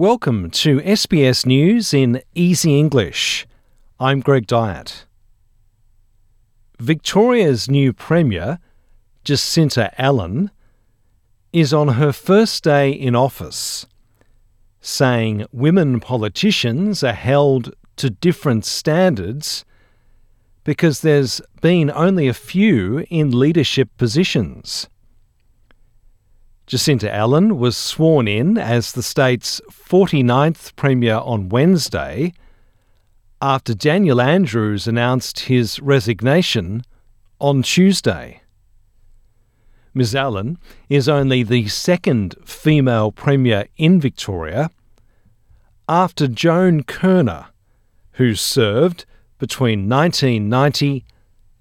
Welcome to SBS News in Easy English. I'm Greg Dyett. Victoria's new Premier, Jacinta Allan, is on her first day in office, saying women politicians are held to different standards because there's been only a few in leadership positions. Jacinta Allan was sworn in as the state's 49th Premier on Wednesday after Daniel Andrews announced his resignation on Tuesday. Ms Allan is only the second female Premier in Victoria after Joan Kirner, who served between 1990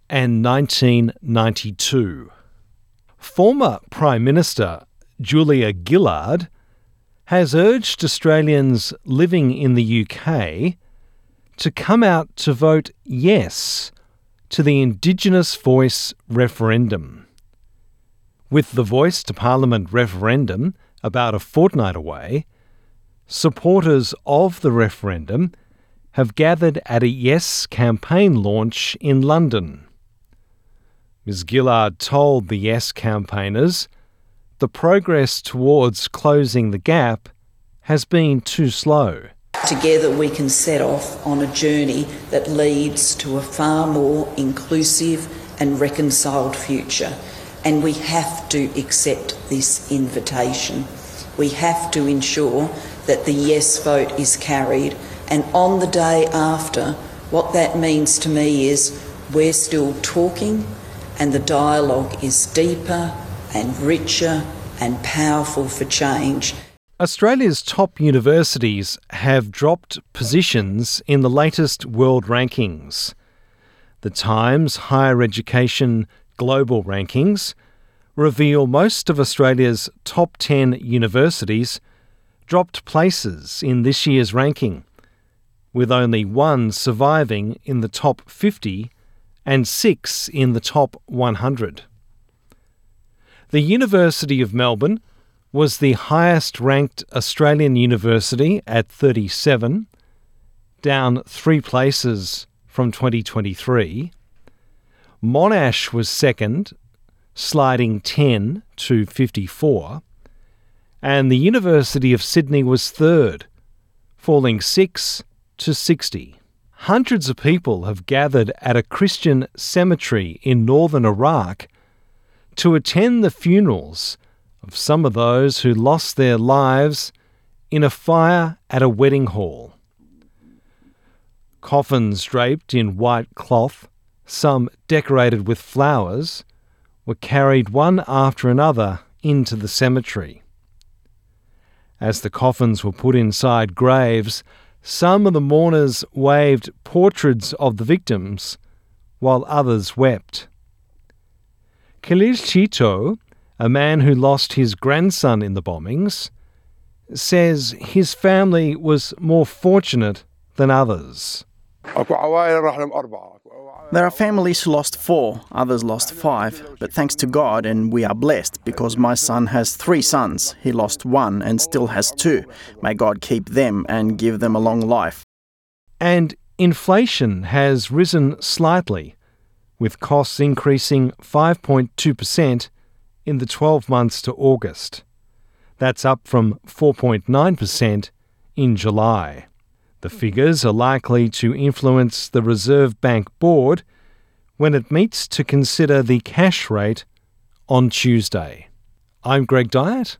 and 1992. Former Prime Minister Julia Gillard, has urged Australians living in the UK to come out to vote yes to the Indigenous Voice referendum. With the Voice to Parliament referendum about a fortnight away, supporters of the referendum have gathered at a Yes campaign launch in London. Ms. Gillard told the Yes campaigners the progress towards closing the gap has been too slow. Together, we can set off on a journey that leads to a far more inclusive and reconciled future. And we have to accept this invitation. We have to ensure that the yes vote is carried. And on the day after, what that means to me is we're still talking and the dialogue is deeper and richer and powerful for change. Australia's top universities have dropped positions in the latest world rankings. The Times Higher Education Global Rankings reveal most of Australia's top 10 universities dropped places in this year's ranking, with only one surviving in the top 50 and six in the top 100. The University of Melbourne was the highest ranked Australian university at 37, down three places from 2023. Monash was second, sliding 10 to 54. And the University of Sydney was third, falling 6 to 60. Hundreds of people have gathered at a Christian cemetery in northern Iraq to attend the funerals of some of those who lost their lives in a fire at a wedding hall. Coffins draped in white cloth, some decorated with flowers, were carried one after another into the cemetery. As the coffins were put inside graves, some of the mourners waved portraits of the victims, while others wept. Khalil Chito, a man who lost his grandson in the bombings, says his family was more fortunate than others. There are families who lost four, others lost five, but thanks to God, and we are blessed because my son has three sons. He lost one and still has two. May God keep them and give them a long life. And inflation has risen slightly with costs increasing 5.2% in the 12 months to August. That's up from 4.9% in July. The hmm. figures are likely to influence the Reserve Bank Board when it meets to consider the cash rate on Tuesday. I'm Greg Dyett,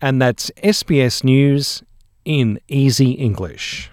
and that's SBS News in Easy English.